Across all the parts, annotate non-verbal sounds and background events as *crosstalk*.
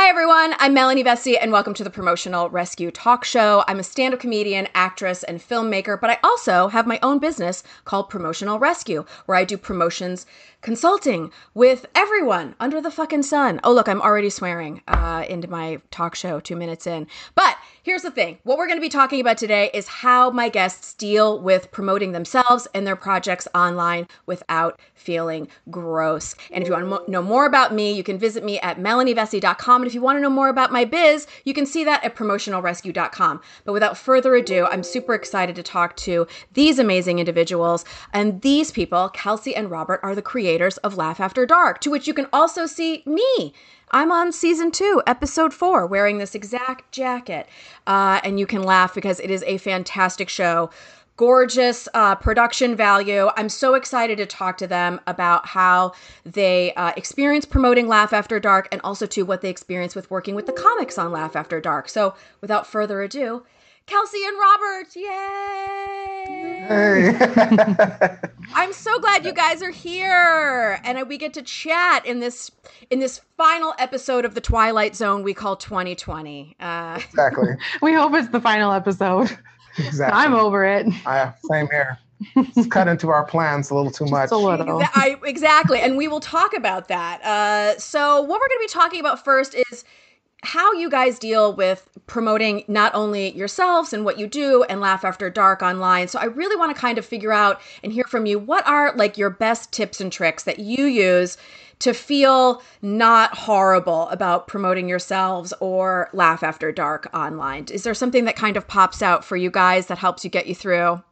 Hi, everyone. I'm Melanie Vesey, and welcome to the Promotional Rescue Talk Show. I'm a stand up comedian, actress, and filmmaker, but I also have my own business called Promotional Rescue, where I do promotions consulting with everyone under the fucking sun. Oh, look, I'm already swearing uh, into my talk show two minutes in. But here's the thing what we're going to be talking about today is how my guests deal with promoting themselves and their projects online without feeling gross. And if you want to know more about me, you can visit me at melanievesey.com. And if you want to know more about my biz, you can see that at promotionalrescue.com. But without further ado, I'm super excited to talk to these amazing individuals. And these people, Kelsey and Robert, are the creators creators of Laugh After Dark, to which you can also see me. I'm on season two, episode four, wearing this exact jacket. Uh, and you can laugh because it is a fantastic show. Gorgeous uh, production value. I'm so excited to talk to them about how they uh, experience promoting Laugh After Dark and also to what they experience with working with the comics on Laugh After Dark. So without further ado, Kelsey and Robert. Yay! Hey. I'm so glad you guys are here and we get to chat in this in this final episode of the Twilight Zone we call 2020. Uh, exactly. *laughs* we hope it's the final episode. Exactly. I'm over it. I, same here. It's cut into our plans a little too Just much. A little. I, exactly, and we will talk about that. Uh, so, what we're going to be talking about first is how you guys deal with promoting not only yourselves and what you do and laugh after dark online. So i really want to kind of figure out and hear from you what are like your best tips and tricks that you use to feel not horrible about promoting yourselves or laugh after dark online? Is there something that kind of pops out for you guys that helps you get you through?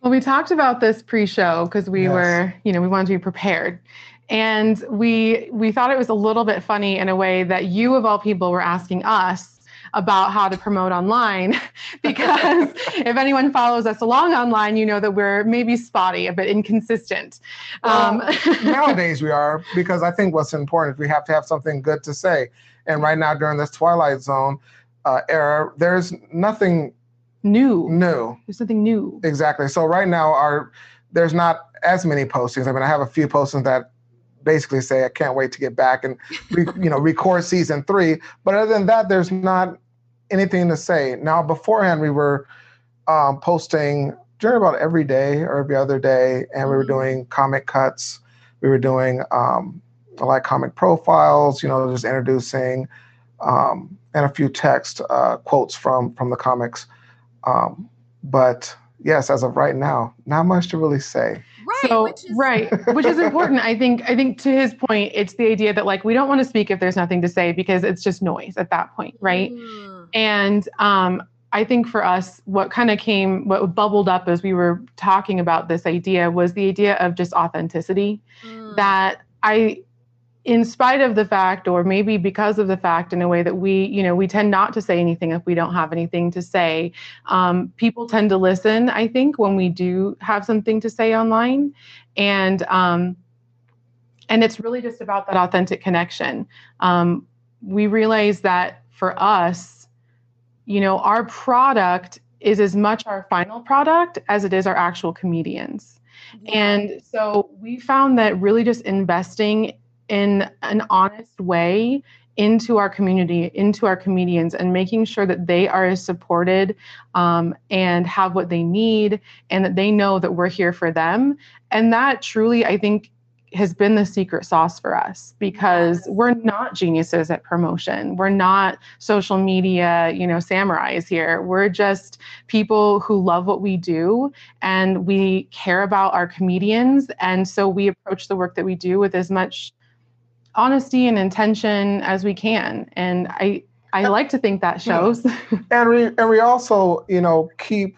Well we talked about this pre-show because we yes. were you know we wanted to be prepared and we we thought it was a little bit funny in a way that you of all people were asking us about how to promote online. *laughs* Because *laughs* if anyone follows us along online you know that we're maybe spotty a bit inconsistent. Well, um, *laughs* nowadays we are because i think what's important is we have to have something good to say. And right now during this twilight zone uh, era there's nothing new. new. There's nothing new. Exactly. So right now our there's not as many postings. I mean i have a few postings that basically say I can't wait to get back and re, *laughs* you know record season three. But other than that, there's not anything to say. Now beforehand, we were um, posting during about every day or every other day, and we were mm-hmm. doing comic cuts. We were doing um, like comic profiles, you know, just introducing um, and a few text uh, quotes from from the comics. Um, but yes, as of right now, not much to really say. Right. So, which is- right, which is important. I think. I think to his point, it's the idea that like we don't want to speak if there's nothing to say because it's just noise at that point, right? Mm. And um, I think for us, what kind of came, what bubbled up as we were talking about this idea was the idea of just authenticity. Mm. That I in spite of the fact or maybe because of the fact in a way that we you know we tend not to say anything if we don't have anything to say. Um, people tend to listen i think when we do have something to say online. And um, and it's really just about that authentic connection. Um, we realize that for us you know our product is as much our final product as it is our actual comedians. And so we found that really just investing in an honest way into our community, into our comedians, and making sure that they are supported um, and have what they need, and that they know that we're here for them. And that truly, I think, has been the secret sauce for us because we're not geniuses at promotion. We're not social media, you know, samurais here. We're just people who love what we do and we care about our comedians. And so we approach the work that we do with as much honesty and intention as we can. And I I like to think that shows. *laughs* and we and we also, you know, keep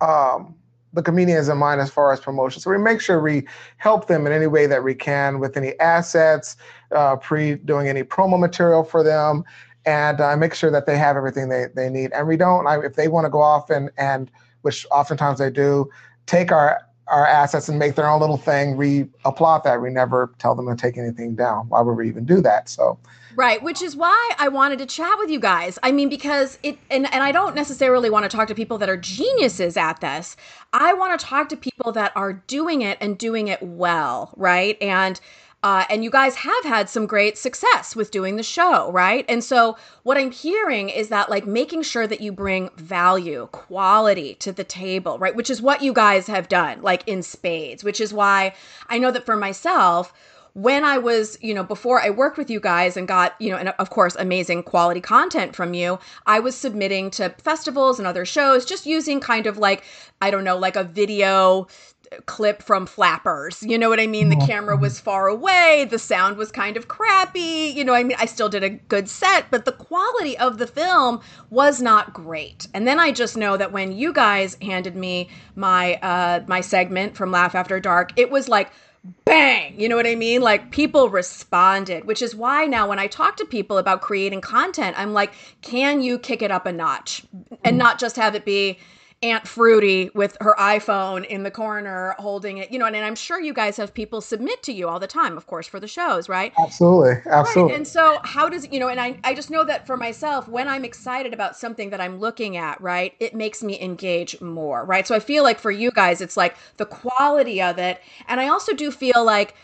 um, the comedians in mind as far as promotion. So we make sure we help them in any way that we can with any assets, uh, pre doing any promo material for them, and uh, make sure that they have everything they, they need. And we don't, I, if they want to go off and and which oftentimes they do, take our our assets and make their own little thing. We applaud that. We never tell them to take anything down. Why would we even do that? So Right, which is why I wanted to chat with you guys. I mean, because it, and, and I don't necessarily want to talk to people that are geniuses at this. I want to talk to people that are doing it and doing it well, right? And Uh, and you guys have had some great success with doing the show, right? And so, what I'm hearing is that, like, making sure that you bring value, quality to the table, right? Which is what you guys have done, like, in spades, which is why I know that for myself, when I was, you know, before I worked with you guys and got, you know, and of course, amazing quality content from you, I was submitting to festivals and other shows, just using kind of like, I don't know, like a video clip from Flappers. You know what I mean? The mm-hmm. camera was far away, the sound was kind of crappy. You know, I mean, I still did a good set, but the quality of the film was not great. And then I just know that when you guys handed me my uh my segment from Laugh After Dark, it was like bang you know what i mean like people responded which is why now when i talk to people about creating content i'm like can you kick it up a notch and mm. not just have it be Aunt Fruity with her iPhone in the corner holding it, you know, and, and, I'm sure you guys have people submit to you all the time, of course, for the shows, right? Absolutely. Absolutely. Right. And so how does, you know, and I, I just know that for myself, when I'm excited about something that I'm looking at, right, it makes me engage more, right? So I feel like for you guys, it's like the quality of it. And I also do feel like,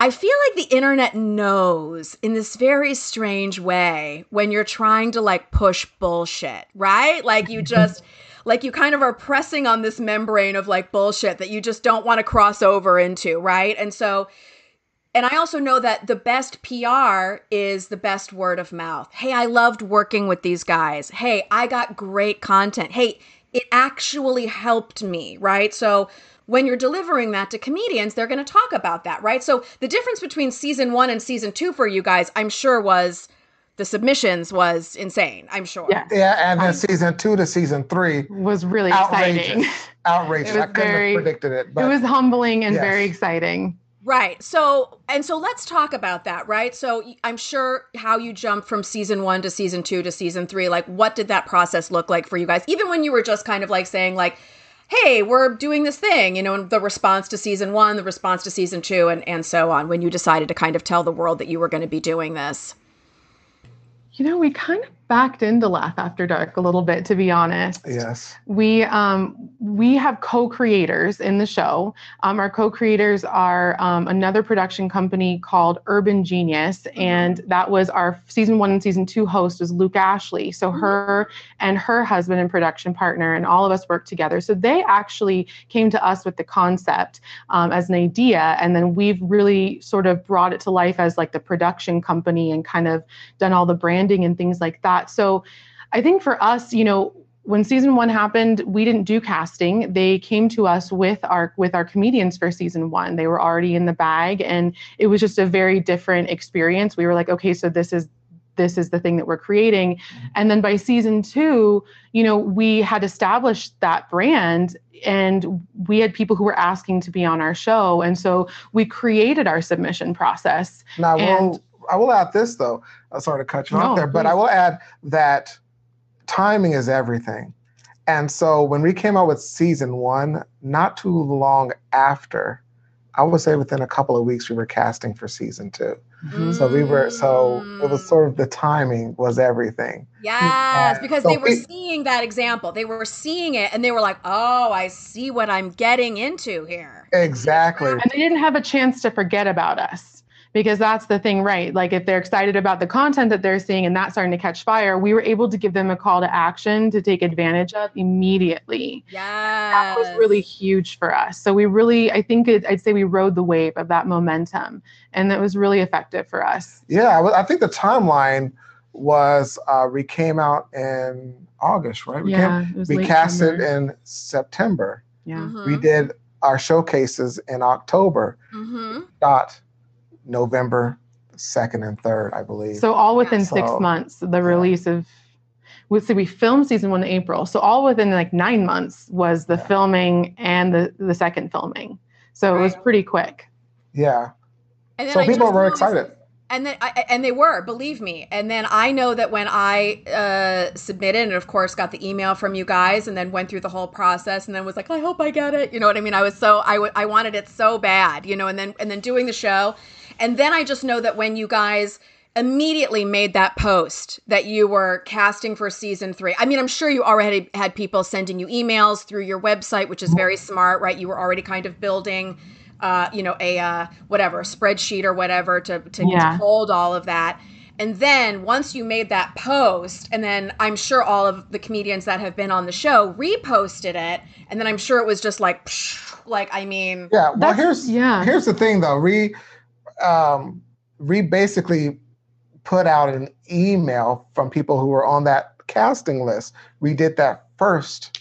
I feel like the internet knows in this very strange way when you're trying to like push bullshit, right? Like you *laughs* just like you kind of are pressing on this membrane of like bullshit that you just don't want to cross over into, right? And so and I also know that the best PR is the best word of mouth. Hey, I loved working with these guys. Hey, I got great content. Hey, it actually helped me, right? So when you're delivering that to comedians, they're going to talk about that, right? So the difference between season one and season two for you guys, I'm sure, was the submissions was insane. I'm sure. Yeah, yeah, and then um, season two to season three was really outrageous. exciting. Outrageous! *laughs* I couldn't very, have predicted it. But, it was humbling and yes. very exciting. Right. So, and so let's talk about that, right? So, I'm sure how you jumped from season one to season two to season three, like, what did that process look like for you guys? Even when you were just kind of like saying, like, hey, we're doing this thing, you know, and the response to season one, the response to season two, and, and so on, when you decided to kind of tell the world that you were going to be doing this? You know, we kind of backed into Laugh After Dark a little bit, to be honest. Yes. We um, we have co-creators in the show. Um, our co-creators are um, another production company called Urban Genius, mm-hmm. and that was our season one and season two host was Luke Ashley. So mm-hmm. her and her husband and production partner, and all of us worked together. So they actually came to us with the concept um, as an idea, and then we've really sort of brought it to life as like the production company and kind of done all the branding and things like that that. So I think for us, you know, when season one happened, we didn't do casting. They came to us with our with our comedians for season one. They were already in the bag, and it was just a very different experience. We were like, okay, so this is this is the thing that we're creating. And then by season two, you know, we had established that brand and we had people who were asking to be on our show. And so we created our submission process. Now, and, we'll, I will add this though. I sort of cut you no, off there, please. but I will add that timing is everything. And so when we came out with season one, not too long after, I would say within a couple of weeks, we were casting for season 2 mm-hmm. So we were, so it was sort of the timing was everything. Yes, and because so they were we, seeing that example. They were seeing it and they were like, oh, I see what I'm getting into here. Exactly. And they didn't have a chance to forget about us because that's the thing, right? Like if they're excited about the content that they're seeing and that's starting to catch fire, we were able to give them a call to action to take advantage of immediately. Yeah, that was really huge for us. So we really, I think it, I'd say we rode the wave of that momentum, and that was really effective for us. Yeah, I think the timeline was uh, we came out in August, right? We yeah, came, we casted in September. Yeah, mm-hmm. we did our showcases in October. Mm-hmm. Got November 2nd and 3rd, I believe. So all within so, six months, the release yeah. of we so we filmed season one in April. So all within like nine months was the yeah. filming and the the second filming. So right. it was pretty quick. Yeah. so I people were excited. And then, I, and they were, believe me. And then I know that when I uh, submitted, and of course got the email from you guys, and then went through the whole process, and then was like, I hope I get it. You know what I mean? I was so I, w- I wanted it so bad, you know. And then and then doing the show, and then I just know that when you guys immediately made that post that you were casting for season three. I mean, I'm sure you already had people sending you emails through your website, which is very smart, right? You were already kind of building uh, you know, a uh, whatever spreadsheet or whatever to to, Yeah. to hold all of that. And then once you made that post, and then I'm sure all of the comedians that have been on the show reposted it, and then I'm sure it was just like, psh, like I mean, Yeah. Well, here's yeah. here's the thing though. Re um, Re basically put out an email from people who were on that casting list. We did that first,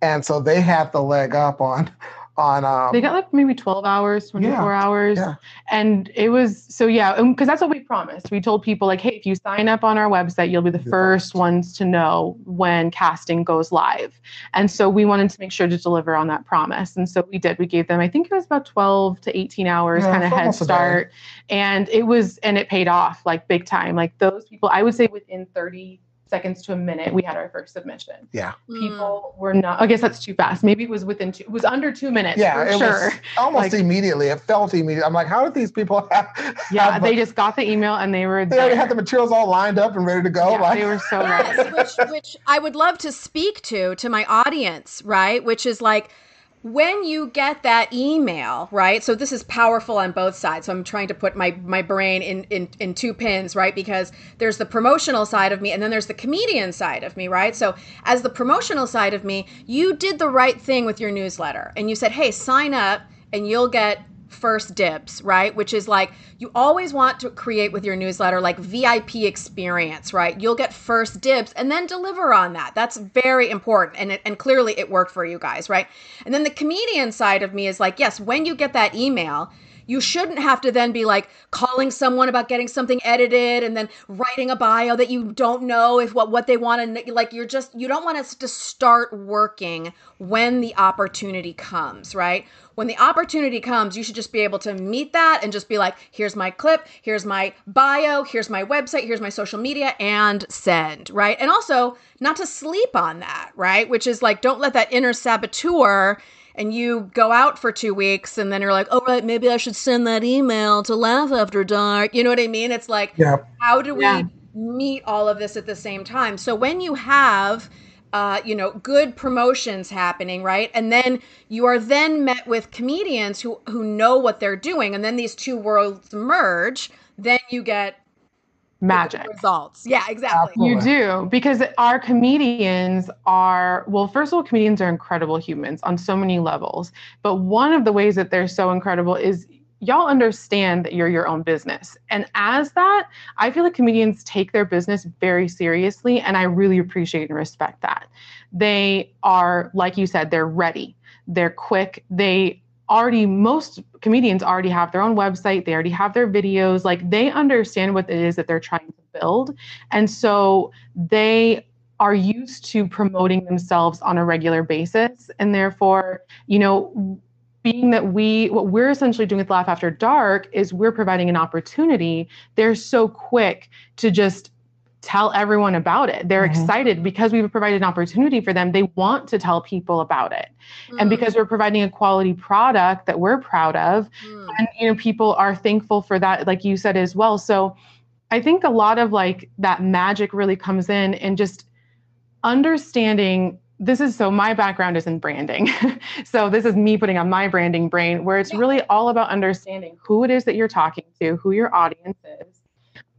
and so they had the leg up on on. Um, they got like maybe 12 hours 24 hours. Yeah. and it was so yeah because that's what we promised. We told people like hey if you sign up on our website you'll be the first ones to know when casting goes live. And so we wanted to make sure to deliver on that promise. And so we did. We gave them i think it was about 12 to 18 hours Yeah, kind of head almost a day. start. And it was and it paid off like big time. Like those people i would say within 30 seconds to a minute we had our first submission yeah. mm, people were not i guess that's too fast maybe it was within two it was under two minutes Yeah, for it sure was *laughs* almost Like- immediately. It felt immediate. I'm like, how did these people *laughs* have? Yeah, have they just got the email and they were they already had the materials all lined up and ready to go. Yeah, like, they were so ready. yes, which which I would love to speak to to my audience, right? Which is like when you get that email, right? So this is powerful on both sides. So I'm trying to put my my brain in in in two pins, right? Because there's the promotional side of me and then there's the comedian side of me, right? So as the promotional side of me, you did the right thing with your newsletter and you said, "Hey, sign up and you'll get first dibs, right? Which is like you always want to create with your newsletter like VIP experience, right? You'll get first dibs and then deliver on that. That's very important. And it, and clearly it worked for you guys, right? And then the comedian side of me is like, yes, when you get that email, you shouldn't have to then be like calling someone about getting something edited and then writing a bio that you don't know if what what they want to like you're just you don't want us to start working when the opportunity comes right? When the opportunity comes you should just be able to meet that and just be like here's my clip here's my bio here's my website here's my social media and send right? And also not to sleep on that right? Which is like don't let that inner saboteur and you go out for two weeks and then you're like, oh, right, maybe I should send that email to Laugh After Dark. You know what I mean? It's like, yeah. how do we Yeah. meet all of this at the same time? So when you have, uh, you know, good promotions happening, right? And then you are then met with comedians who who know what they're doing, and then these two worlds merge. Then you get Magic. results. Yeah, exactly. You do because our comedians are well. First of all, comedians are incredible humans on so many levels. But one of the ways that they're so incredible is y'all understand that you're your own business, and as that, I feel like comedians take their business very seriously, and I really appreciate and respect that. They are, like you said, they're ready, they're quick, they already most comedians already have their own website they already have their videos like they understand what it is that they're trying to build. And so they are used to promoting themselves on a regular basis. And therefore you know being that we what we're essentially doing with laugh after dark is we're providing an opportunity. They're so quick to just tell everyone about it. They're Mhm. excited because we've provided an opportunity for them. They want to tell people about it. And Mm, because we're providing a quality product that we're proud of mm, and you know people are thankful for that like you said as well. So i think a lot of like that magic really comes in and just understanding this is so my background is in branding. *laughs* So this is me putting on my branding brain where it's really all about understanding who it is that you're talking to who your audience is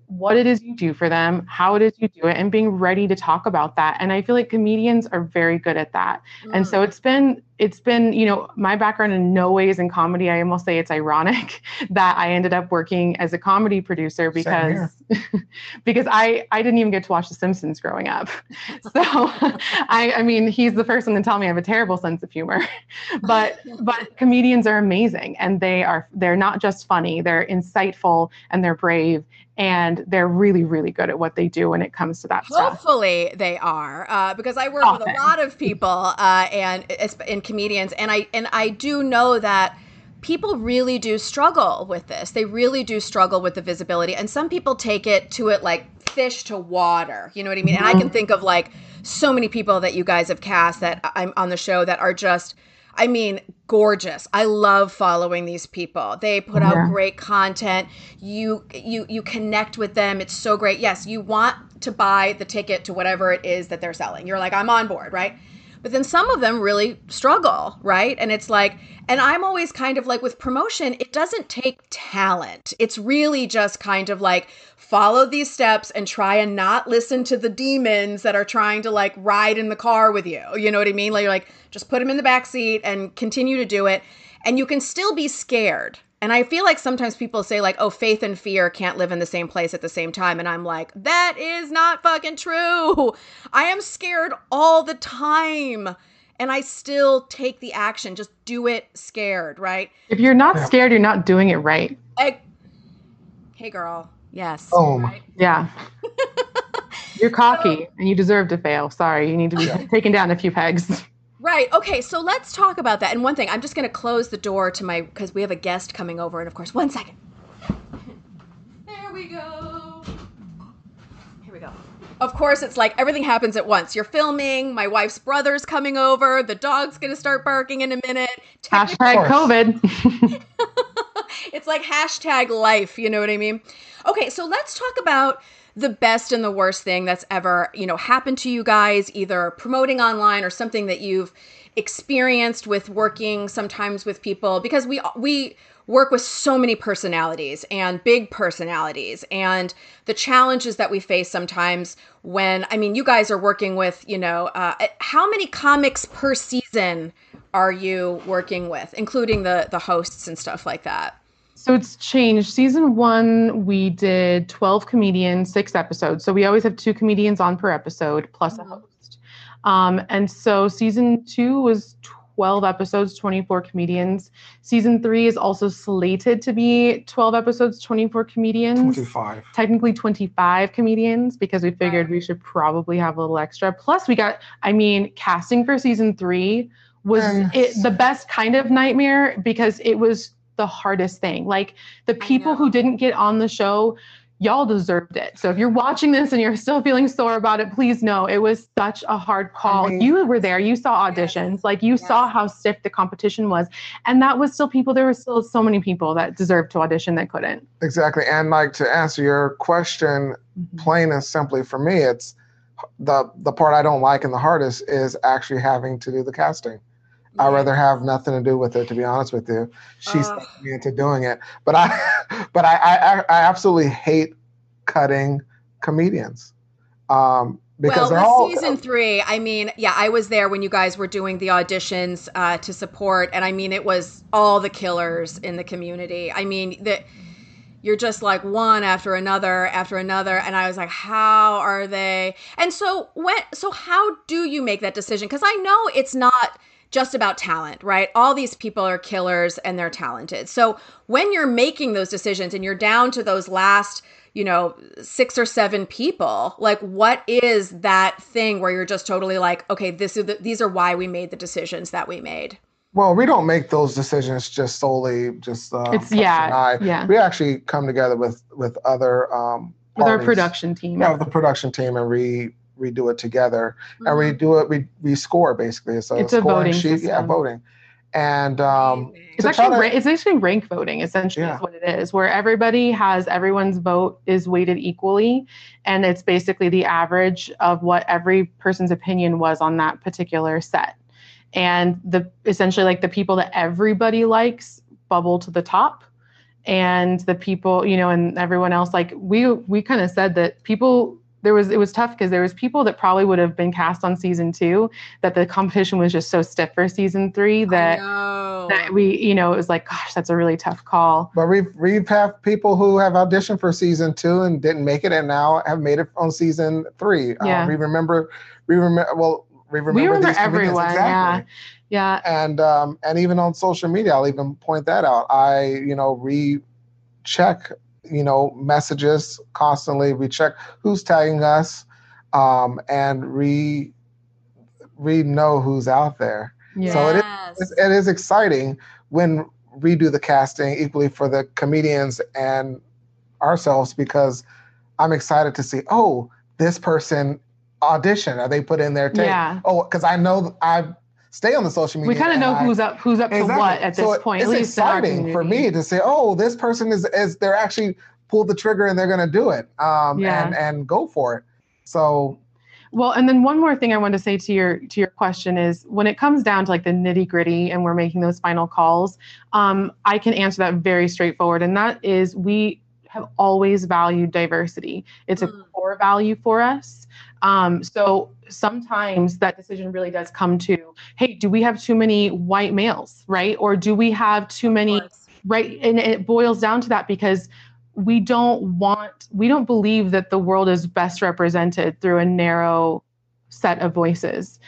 what it is you do for them, how it is you do it, and being ready to talk about that. And I feel like comedians are very good at that. And mm. so it's been it's been you know my background in no ways in comedy i almost say it's ironic *laughs* that i ended up working as a comedy producer because *laughs* because i i didn't even get to watch the simpsons growing up. *laughs* So i i mean he's the first one to tell me i have a terrible sense of humor. But but comedians are amazing and they are they're not just funny they're insightful and they're brave and they're really really good at what they do when it comes to that stuff. Hopefully they are, uh, because I work with a lot of people uh, and it's- and comedians, and I and I do know that people really do struggle with this. They really do struggle with the visibility, and some people take it to it like fish to water. You know what I mean? And I can mm-hmm. think of like so many people that you guys have cast that I'm on the show that are just. I mean, gorgeous. I love following these people. They put Yeah. out great content. You you you connect with them. It's so great. Yes, you want to buy the ticket to whatever it is that they're selling. You're like, I'm on board, right? But then some of them really struggle, right? And it's like, and I'm always kind of like with promotion, it doesn't take talent. It's really just kind of like follow these steps and try and not listen to the demons that are trying to like ride in the car with you. You know what I mean? Like you're like, just put them in the back seat and continue to do it. And you can still be scared and I feel like sometimes people say, like, oh, faith and fear can't live in the same place at the same time. And I'm like, that is not fucking true. I am scared all the time. And I still take the action. Just do it scared, right? If you're not scared, you're not doing it right. I, hey, girl. Yes. Oh, right? yeah. *laughs* you're cocky so, and you deserve to fail. Sorry. You need to be taken down a few pegs. *laughs* Right. Okay. So let's talk about that. And one thing, I'm just going to close the door to my, because we have a guest coming over. And of course, one second. There we go. Here we go. Of course, it's like everything happens at once. You're filming, my wife's brother's coming over, the dog's going to start barking in a minute. Hashtag COVID. *laughs* it's like hashtag life. You know what I mean? Okay. So let's talk about the best and the worst thing that's ever, you know, happened to you guys, either promoting online or something that you've experienced with working sometimes with people. Because we we work with so many personalities and big personalities. And the challenges that we face sometimes when i mean you guys are working with you know uh, how many comics per season are you working with including the the hosts and stuff like that so it's changed. Season one, we did 12 comedians, six episodes. So we always have two comedians on per episode plus mm-hmm. a host. Um, and so season two was 12 episodes, 24 comedians. Season three is also slated to be 12 episodes, 24 comedians. 25. Technically 25 comedians because we figured we should probably have a little extra. Plus, we got, I mean, casting for season three was it, the best kind of nightmare because it was the hardest thing. Like the people who didn't get on the show, y'all deserved it. So if you're watching this and you're still feeling sore about it, please know it was such a hard call. You were there, you saw auditions, like you saw how stiff the competition was. And that was still people, there were still so many people that deserved to audition that couldn't. Exactly. And like to answer your question, mm-hmm. plain and simply for me, it's the the part I don't like and the hardest is actually having to do the casting. I'd rather have nothing to do with it, to be honest with you. She's uh, me into doing it, but I, *laughs* but I, I, I absolutely hate cutting comedians. Um, because well, all, season three, I mean, yeah, I was there when you guys were doing the auditions uh, to support, and I mean, it was all the killers in the community. I mean, that you're just like one after another after another, and I was like, how are they? And so when, so how do you make that decision? Because I know it's not just about talent, right? All these people are killers and they're talented. So when you're making those decisions and you're down to those last, you know, six or seven people, like what is that thing where you're just totally like, okay, this is the, these are why we made the decisions that we made. Well, we don't make those decisions just solely just uh, it's yeah yeah. We actually come together with with other um, with our production team. Yeah, with the production team, and we redo it together mm-hmm. and we do it we we score basically so it's a voting sheet system. yeah voting and um, it's actually to, it's actually rank voting essentially yeah. is what it is where everybody has everyone's vote is weighted equally and it's basically the average of what every person's opinion was on that particular set and the essentially like the people that everybody likes bubble to the top and the people you know and everyone else like we we kind of said that people there was it was tough because there was people that probably would have been cast on season two that the competition was just so stiff for season three that that we you know it was like gosh that's a really tough call. But we've we've have people who have auditioned for season two and didn't make it and now have made it on season three. Yeah. Um, we remember we remember well we remember, we remember everyone exactly. yeah. Yeah. And um and even on social media i'll even point that out. I you know recheck you know, messages constantly. We check who's tagging us, um, and we we know who's out there. Yes. So it is it is exciting when we do the casting equally for the comedians and ourselves because I'm excited to see. Oh, this person audition. Are they put in their tape? Yeah. Oh, because I know I've stay on the social media. We kind of know who's up who's up exactly. to what at this so point. It's at least exciting for me to say, oh, this person is is they're actually pulled the trigger and they're going to do it um, yeah. and and go for it. So Well, and then one more thing I want to say to your to your question is when it comes down to like the nitty gritty and we're making those final calls, um, I can answer that very straightforward, and that is we have always valued diversity. It's a mm. core value for us. Um, so sometimes that decision really does come to, hey, do we have too many white males, right? Or do we have too many, right? And it boils down to that because we don't want, we don't believe that the world is best represented through a narrow set of voices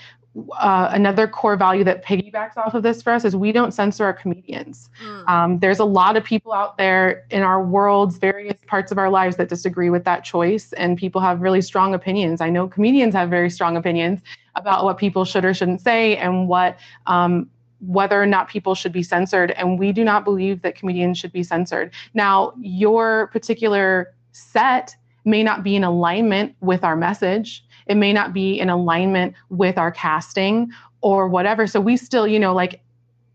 uh, another core value that piggybacks off of this for us is we don't censor our comedians. Mm. Um, there's a lot of people out there in our worlds, various parts of our lives that disagree with that choice, and people have really strong opinions. I know comedians have very strong opinions about what people should or shouldn't say and what. Um, whether or not people should be censored, and we do not believe that comedians should be censored. Now, your particular set may not be in alignment with our message it may not be in alignment with our casting or whatever. So we still, you know, like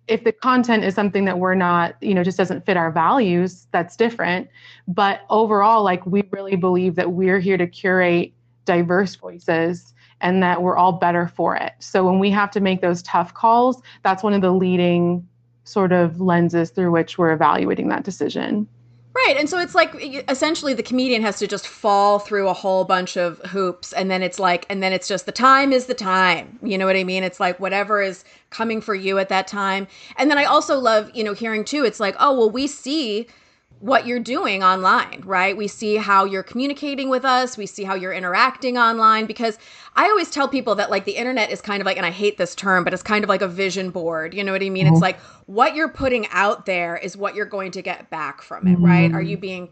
if the content is something that we're not, you know, just doesn't fit our values, that's different. But overall, like we really believe that we're here to curate diverse voices and that we're all better for it. So when we have to make those tough calls, that's one of the leading sort of lenses through which we're evaluating that decision. Right. And so it's like essentially the comedian has to just fall through a whole bunch of hoops and then it's like and then it's just the time is the time. You know what I mean? It's like whatever is coming for you at that time. And then I also love, you know, hearing too it's like, "Oh, well we see what you're doing online, right? We see how you're communicating with us, we see how you're interacting online because I always tell people that like the internet is kind of like and I hate this term, but it's kind of like a vision board. You know what I mean? Mm-hmm. It's like what you're putting out there is what you're going to get back from it, mm-hmm. right? Are you being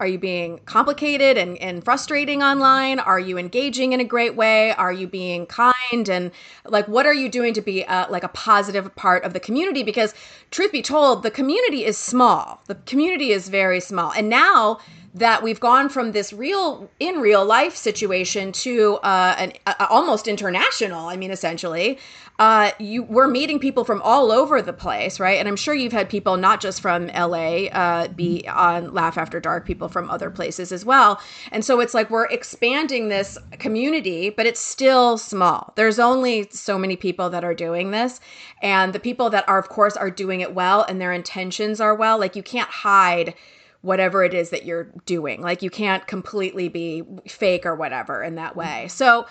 are you being complicated and, and frustrating online? Are you engaging in a great way? Are you being kind? And like, what are you doing to be a, like a positive part of the community? Because truth be told, the community is small. The community is very small. And now that we've gone from this real in real life situation to uh, an uh, almost international i mean essentially uh, you we're meeting people from all over the place, right? And I'm sure you've had people not just from LA uh, be on Laugh After Dark, people from other places as well. And so it's like we're expanding this community, but it's still small. There's only so many people that are doing this, and the people that are, of course, are doing it well, and their intentions are well. Like you can't hide whatever it is that you're doing. Like you can't completely be fake or whatever in that way. So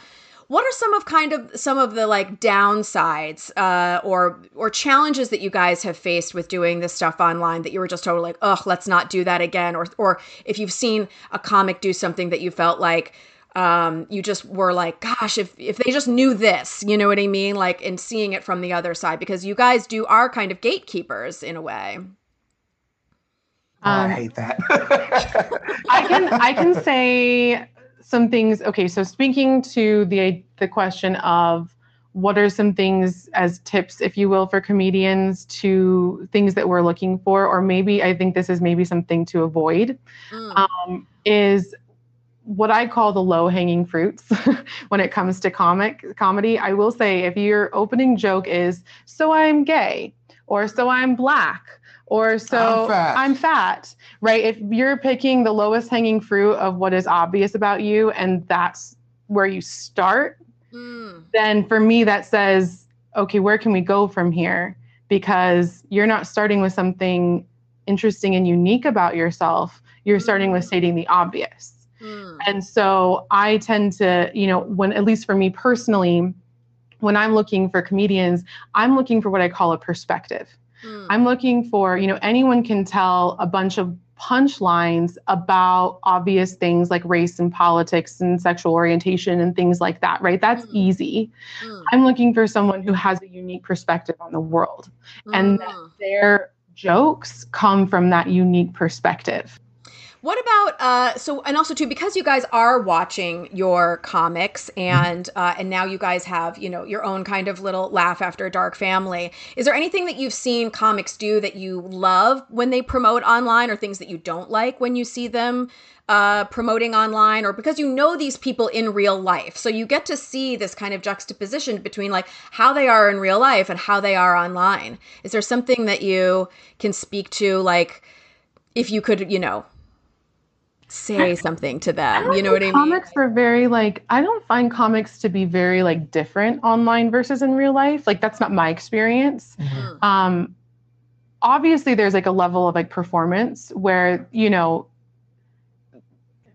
what are some of kind of some of the like downsides uh, or or challenges that you guys have faced with doing this stuff online that you were just totally like, oh, let's not do that again, or or if you've seen a comic do something that you felt like um, you just were like, gosh, if if they just knew this, you know what I mean, like, and seeing it from the other side, because you guys do are kind of gatekeepers in a way. Oh, um, I hate that. *laughs* I can I can say some things. Okay, so speaking to the the question of what are some things as tips, if you will, for comedians to things that we're looking for, or maybe I think this is maybe something to avoid, mm. um, is what I call the low hanging fruits *laughs* when it comes to comic comedy. I will say if your opening joke is "so I'm gay" or "so I'm black," or so I'm fat. I'm fat. right? If you're picking the lowest hanging fruit of what is obvious about you and that's where you start, mm. then for me, that says, okay, where can we go from here? Because you're not starting with something interesting and unique about yourself, you're starting with mm. stating the obvious. Mm. And so I tend to, you know, when at least for me personally, when I'm looking for comedians, I'm looking for what I call a perspective. Mm. I'm looking for, you know, anyone can tell a bunch of punchlines about obvious things like race and politics and sexual orientation and things like that, right? That's mm. easy. Mm. I'm looking for someone who has a unique perspective on the world and mm. their jokes come from that unique perspective. What about uh so and also too because you guys are watching your comics and uh and now you guys have, you know, your own kind of little laugh after dark family. Is there anything that you've seen comics do that you love when they promote online or things that you don't like when you see them uh, promoting online or because you know these people in real life. So you get to see this kind of juxtaposition between like how they are in real life and how they are online. Is there something that you can speak to, like if you could, you know, say something to them. You know what I mean? Comics are very like I don't find comics to be very like different online versus in real life. Like that's not my experience. Mm-hmm. Um obviously there's like a level of like performance where, you know,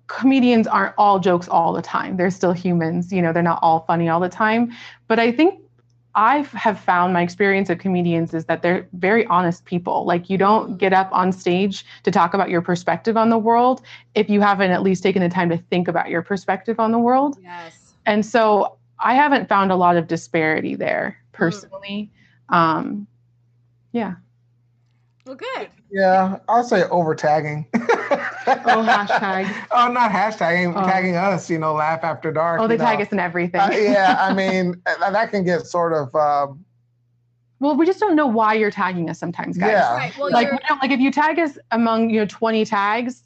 comedians aren't all jokes all the time. They're still humans, you know, they're not all funny all the time. But I think I have found my experience of comedians is that they're very honest people. Like you don't get up on stage to talk about your perspective on the world if you haven't at least taken the time to think about your perspective on the world. Yes. And so I haven't found a lot of disparity there personally. Mm. Um, yeah. Well, good. Yeah, I'll say over tagging. *laughs* oh, hashtag. *laughs* oh, not hashtagging, oh. tagging us, you know, laugh after dark. Oh, they know. tag us in everything. uh, yeah, I *laughs* mean, that can get sort of. Um, well, we just don't know why you're tagging us sometimes, guys. Yeah. Right. Well, like, like if you tag us among you know 20 tags,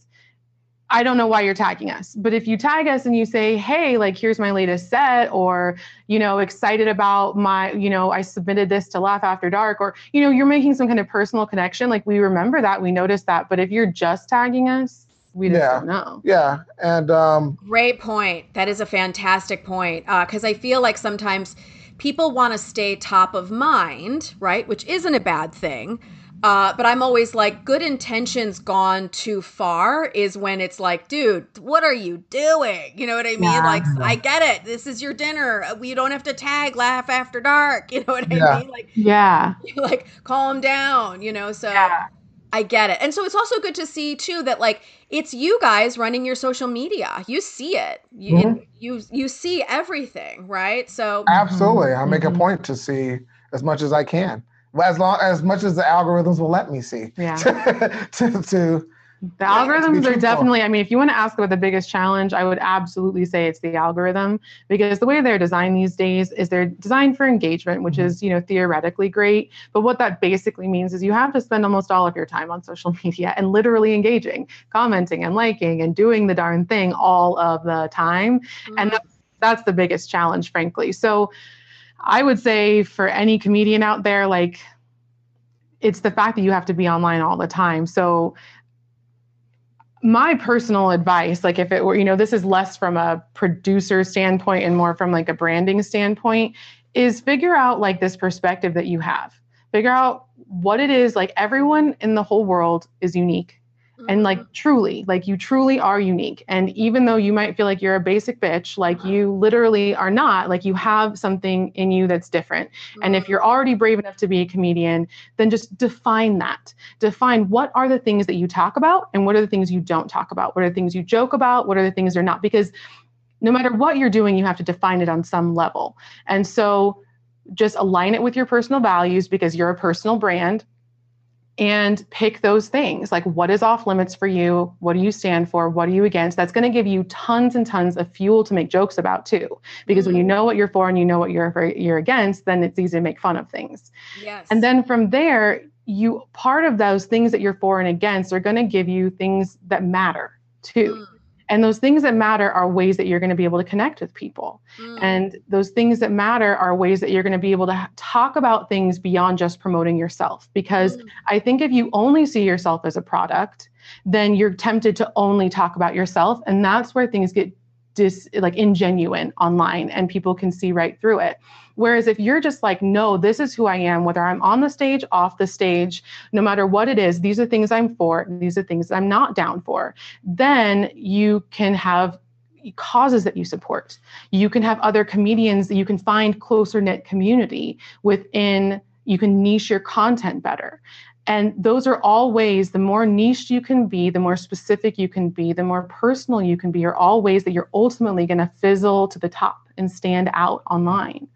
I don't know why you're tagging us. But if you tag us and you say, hey, like, here's my latest set, or, you know, excited about my, you know, I submitted this to Laugh After Dark, or, you know, you're making some kind of personal connection. Like, we remember that, we notice that. But if you're just tagging us, we just yeah. don't know. Yeah. And, um, great point. That is a fantastic point. Because uh, I feel like sometimes people want to stay top of mind, right? Which isn't a bad thing. Uh, but I'm always like, good intentions gone too far is when it's like, dude, what are you doing? You know what I mean? Yeah. Like, I get it. This is your dinner. We don't have to tag laugh after dark. *laughs* You know what I yeah. mean? Like, yeah, *laughs* like calm down. You know, so yeah. I get it. And so it's also good to see too that like it's you guys running your social media. You see it. You mm-hmm. you, you see everything, right? So absolutely, I make a mm-hmm. point to see as much as I can as long as much as the algorithms will let me see. Yeah. *laughs* to, to the algorithms are definitely, I mean, if you want to ask about the biggest challenge, I would absolutely say it's the algorithm because the way they're designed these days is they're designed for engagement, which mm-hmm. is, you know, theoretically great. But what that basically means is you have to spend almost all of your time on social *laughs* media and literally engaging, commenting and liking and doing the darn thing all of the time. Mm-hmm. And that's, that's the biggest challenge, frankly. So, I would say for any comedian out there, like it's the fact that you have to be online all the time. So my personal advice, like if it were, you know, this is less from a producer standpoint and more from like a branding standpoint, is figure out like this perspective that you have. Figure out what it is. Like everyone in the whole world is unique and like mm-hmm. truly like you truly are unique. And even though you might feel like you're a basic bitch like you literally are not. Like you have something in you that's different. And if you're already brave enough to be a comedian then just define that. Define what are the things that you talk about and what are the things you don't talk about? What are the things you joke about? What are the things you're not? Because no matter what you're doing you have to define it on some level. And so just align it with your personal values because you're a personal brand and pick those things. Like what is off limits for you? What do you stand for? What are you against? That's going to give you tons and tons of fuel to make jokes about too. Because mm-hmm. when you mm-hmm. know what you're for and you know what you're for, you're against then it's easy to make fun of things. Yes. And then from there you part of those things that you're for and against are going to give you things that matter too. Mm. And those things that matter are ways that you're going to be able to connect with people. Mm. And those things that matter are ways that you're going to be able to talk about things beyond just promoting yourself. Because mm. I think if you only see yourself as a product, then you're tempted to only talk about yourself. And that's where things get dis like ingenuine online and people can see right through it. Whereas if you're just like, no, this is who I am, whether I'm on the stage, off the stage, no matter what it is, these are things I'm for, these are things I'm not down for, then you can have causes that you support. You can have other comedians that you can find closer knit community within, you can niche your content better. And those are all ways, the more niche you can be, the more specific you can be, the more personal you can be, are all ways that you're ultimately going to fizzle to the top and stand out online.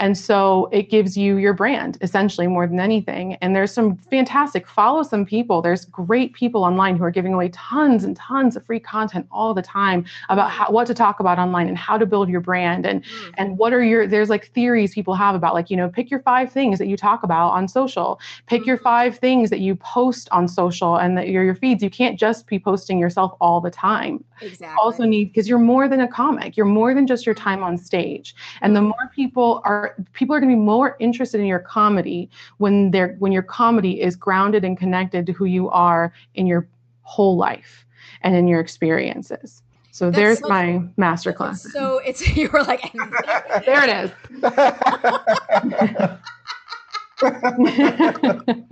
And so it gives you your brand essentially more than anything. And there's some fantastic, follow some people. There's great people online who are giving away tons and tons of free content all the time about how, what to talk about online and how to build your brand and mm. and what are your there's like theories people have about like, you know, pick your five things that you talk about on social. Pick your five things that you post on social and that your your feeds. You can't just be posting yourself all the time. Exactly. also need because you're more than a comic. You're more than just your time on stage. And the mm-hmm. more people are people are going to be more interested in your comedy when they're when your comedy is grounded and connected to who you are in your whole life. and in your experiences. So That's there's so, my master class. So it's *laughs* you were like *laughs* there it is.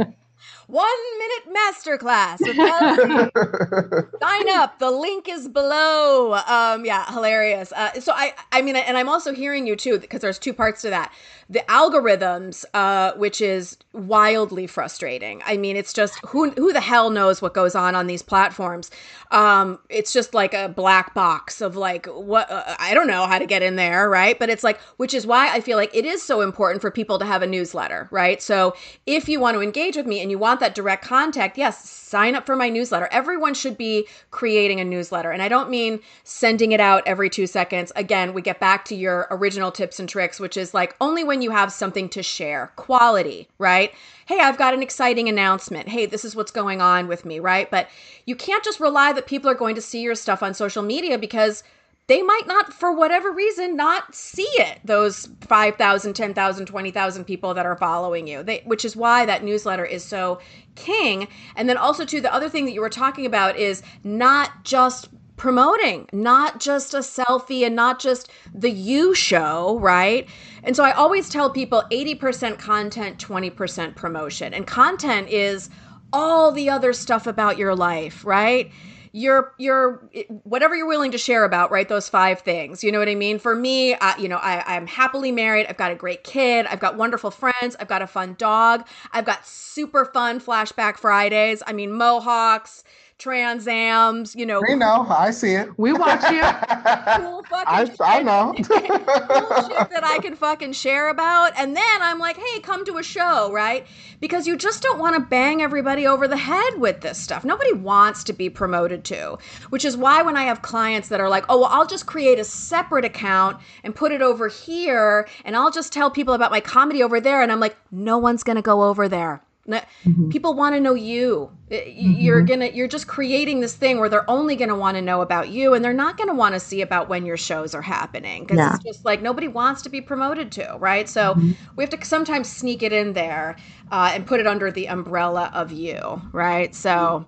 *laughs* one minute masterclass. *laughs* Sign up. The link is below. Um, yeah, hilarious. Uh, so I, I mean, and I'm also hearing you too because there's two parts to that. The algorithms, uh, which is wildly frustrating. I mean, it's just who who the hell knows what goes on on these platforms. Um, it's just like a black box of like what uh, I don't know how to get in there, right? But it's like, which is why I feel like it is so important for people to have a newsletter, right? So if you want to engage with me and you want want that direct contact, yes, sign up for my newsletter. Everyone should be creating a newsletter. And I don't mean sending it out every two seconds. Again, we get back to your original tips and tricks, which is like only when you have something to share, quality, right? Hey, I've got an exciting announcement. Hey, this is what's going on with me, right? But you can't just rely that people are going to see your stuff on social media because they might not, for whatever reason, not see it. Those 5,000, 10,000, 20,000 people that are following you, they, which is why that newsletter is so king. And then also, too, the other thing that you were talking about is not just promoting, not just a selfie and not just the you show, right? And so I always tell people 80% content, 20% promotion. And content is all the other stuff about your life, right? You're you're whatever you're willing to share about right those five things. You know what i mean? For me uh, you know I, i'm happily married. I've got a great kid. I've got wonderful friends. I've got a fun dog. I've got super fun flashback fridays. I mean mohawks transams, you know. We know. I see it. We watch you. *laughs* cool I, I know. *laughs* cool shit that I can fucking share about. And then I'm like, hey, come to a show, right? Because you just don't want to bang everybody over the head with this stuff. Nobody wants to be promoted to, which is why when I have clients that are like, oh, well, I'll just create a separate account and put it over here and I'll just tell people about my comedy over there. And I'm like, no one's going to go over there Mm-hmm. People want to know you. You're mm-hmm. gonna you're just creating this thing where they're only gonna want to know about you, and they're not gonna want to see about when your shows are happening because yeah. it's just like nobody wants to be promoted to, right? So mm-hmm. we have to sometimes sneak it in there uh, and put it under the umbrella of you, right? So.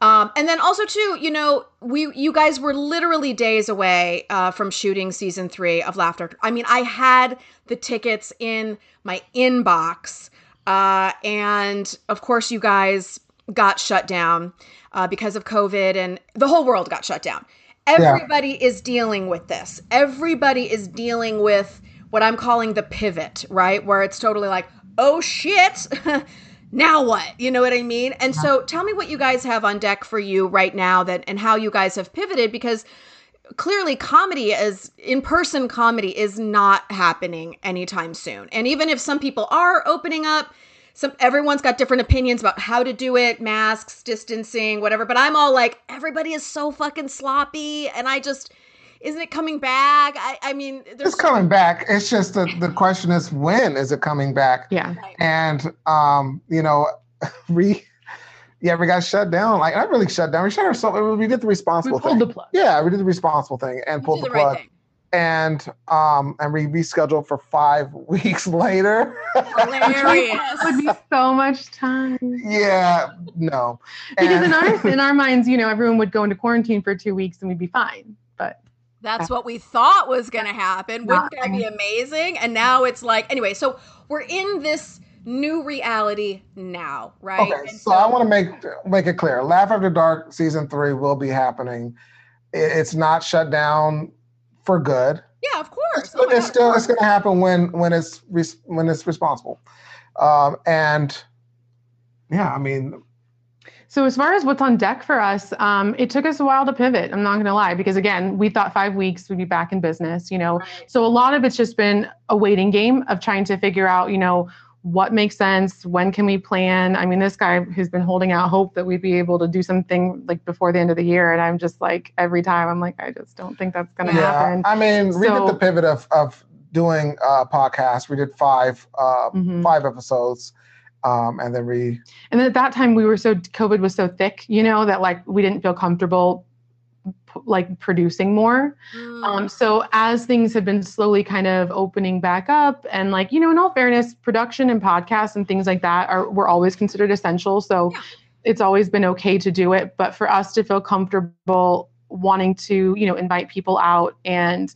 Um, and then also too, you know, we you guys were literally days away uh, from shooting season three of Laughter. I mean, I had the tickets in my inbox uh, and of course, you guys got shut down uh, because of COVID, and the whole world got shut down. Everybody yeah. is dealing with this. Everybody is dealing with what I'm calling the pivot, right? Where it's totally like, oh shit. *laughs* now what you know what i mean and so tell me what you guys have on deck for you right now that and how you guys have pivoted because clearly comedy is in-person comedy is not happening anytime soon. And even if some people are opening up some everyone's got different opinions about how to do it masks distancing whatever but i'm all like everybody is so fucking sloppy and i just isn't it coming back? I, I mean it's coming back. It's just the, the question is when is it coming back? Yeah. And um you know *laughs* re yeah, we got shut down. Like I really shut down. We shut ourselves. We did the responsible we pulled thing. the plug. Yeah, we did the responsible thing and we pulled the, the plug. Right and um and we rescheduled for five *laughs* weeks later. Hilarious. would be so much time. Yeah, no. Because and, in our *laughs* in our minds, you know, everyone would go into quarantine for two weeks and we'd be fine. But that's what we thought was going to happen. Wouldn't that be amazing? And now it's like, anyway, so we're in this new reality now, right? Okay, so, so, I want to make make it clear. Laugh After Dark season three will be happening. It's not shut down for good. Yeah, of course. It's, oh it's still it's going to happen when when it's when it's responsible, um, and yeah, I mean. So as far as what's on deck for us, um, it took us a while to pivot. I'm not going to lie, because again, we thought five weeks we'd be back in business. You know, right. so a lot of it's just been a waiting game of trying to figure out, you know, what makes sense when can we plan? I mean this guy who's been holding out hope that we'd be able to do something like before the end of the year and i'm just like every time i'm like i just don't think that's going to yeah, happen. I mean so, we did the pivot of, of doing a podcast. We did five uh, mm-hmm. five episodes um, and then we and then at that time we were so covid was so thick you know that like we didn't feel comfortable like producing more. Mm. Um, so as things have been slowly kind of opening back up, and like you know, in all fairness, production and podcasts and things like that are were always considered essential. So. Yeah. it's always been okay to do it, but for us to feel comfortable wanting to, you know, invite people out and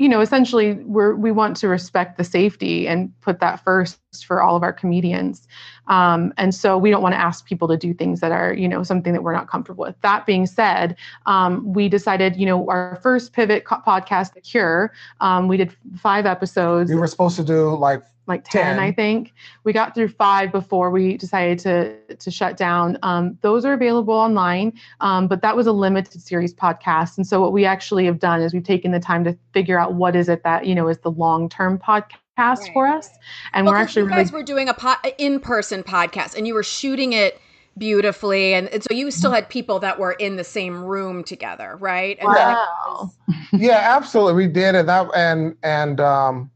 you know, essentially we're we want to respect the safety and put that first for all of our comedians. Um, and so we don't want to ask people to do things that are, you know, something that we're not comfortable with. That being said, um, we decided, you know, our first pivot co- podcast, The Cure, um, we did five episodes. We were supposed to do like like 10, 10, I think. We got through five before we decided to to shut down. Um, those are available online, um, but that was a limited series podcast. And so what we actually have done is we've taken the time to figure out what is it that you know is the long term podcast right. for us, and well, we're actually you really guys were doing a po- in person podcast, and you were shooting it beautifully and, and, so you still had people that were in the same room together right and wow. *laughs* yeah absolutely we did and that and and um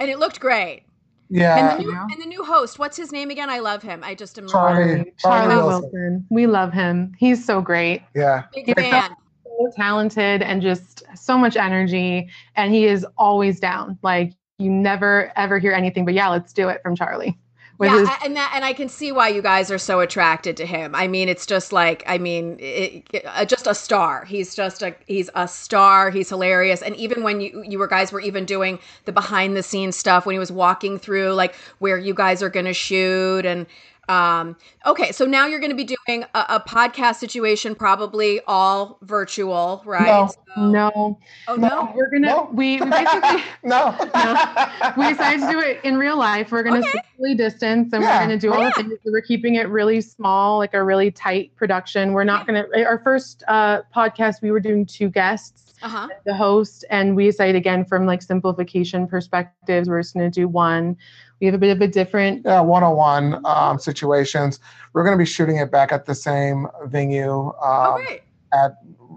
and it looked great. Yeah. And the, new, and the new host, what's his name again? I love him. I just am Charlie, Charlie, Charlie Wilson. Wilson. We love him. He's so great. Yeah. Big fan. So talented and just so much energy. And he is always down. Like you never ever hear anything but yeah, let's do it from Charlie yeah, his- and that and I can see why you guys are so attracted to him. I mean, it's just like I mean, it, it, uh, just a star. He's just a he's a star. He's hilarious. And even when you you were guys were even doing the behind the scenes stuff when he was walking through like where you guys are going to shoot and um, okay, so now you're going to be doing a, a, podcast situation, probably all virtual, right? No, so, no, oh no, we're gonna no. we, we *laughs* basically no. no. we decided to do it in real life. We're gonna okay. socially distance, and yeah. we're gonna do all yeah. the things. We're keeping it really small, like a really tight production. We're not gonna. Our first uh, podcast, we were doing two guests. Uh-huh. the host and we decided again from like simplification perspectives we're just going to do one we have a bit of a different yeah one-on-one um, situations we're going to be shooting it back at the same venue um, okay. at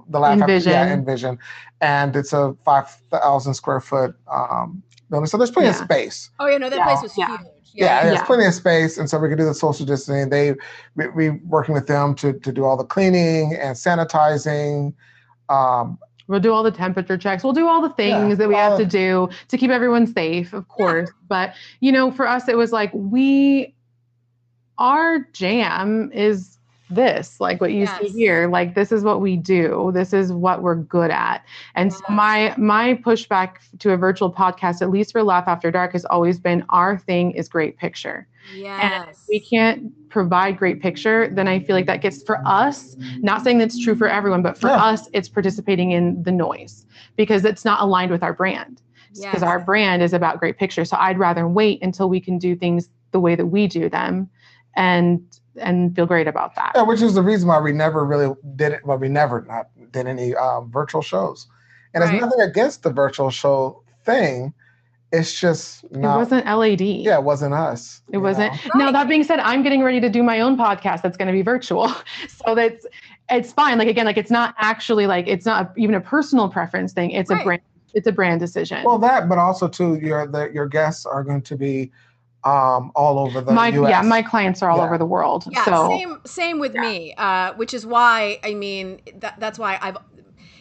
the Laugh Envision. yeah, Envision, and it's a five thousand square foot um, building. So there's plenty Yeah. of space. Oh yeah, no, that Yeah. place was Yeah. huge. Yeah, there's Yeah. plenty of space, and so we can do the social distancing. They we, we working with them to to do all the cleaning and sanitizing. Um, We'll do all the temperature checks. We'll do all the things Yeah, that we have to do to keep everyone safe, of course. But, you know, for us, it was like we, our jam is this, like what you see here. Like, this is what we do. This is what we're good at. And so my, my pushback to a virtual podcast, at least for Laugh After Dark, has always been our thing is great picture. Yes. And if we can't provide great picture, then I feel like that gets for us, not saying that's true for everyone, but for Yeah. us, it's participating in the noise because it's not aligned with our brand. Because Yes. our brand is about great picture. So I'd rather wait until we can do things the way that we do them and and feel great about that. yeah, which is the reason why we never really did it. Well, we never not did any um, virtual shows, and Right. it's nothing against the virtual show thing. It's just It wasn't LAD. yeah, it wasn't us. It wasn't. know? Now that being said, I'm getting ready to do my own podcast that's going to be virtual. *laughs* So that's it's fine. Like again, like it's not actually like it's not even a personal preference thing. It's Right. a brand. It's a brand decision. Well, that, but also too, your the, your guests are going to be um, all over the my U.S. yeah, my clients are all Yeah. over the world. Yeah, so same same with me. Uh, which is why I mean that, that's why I've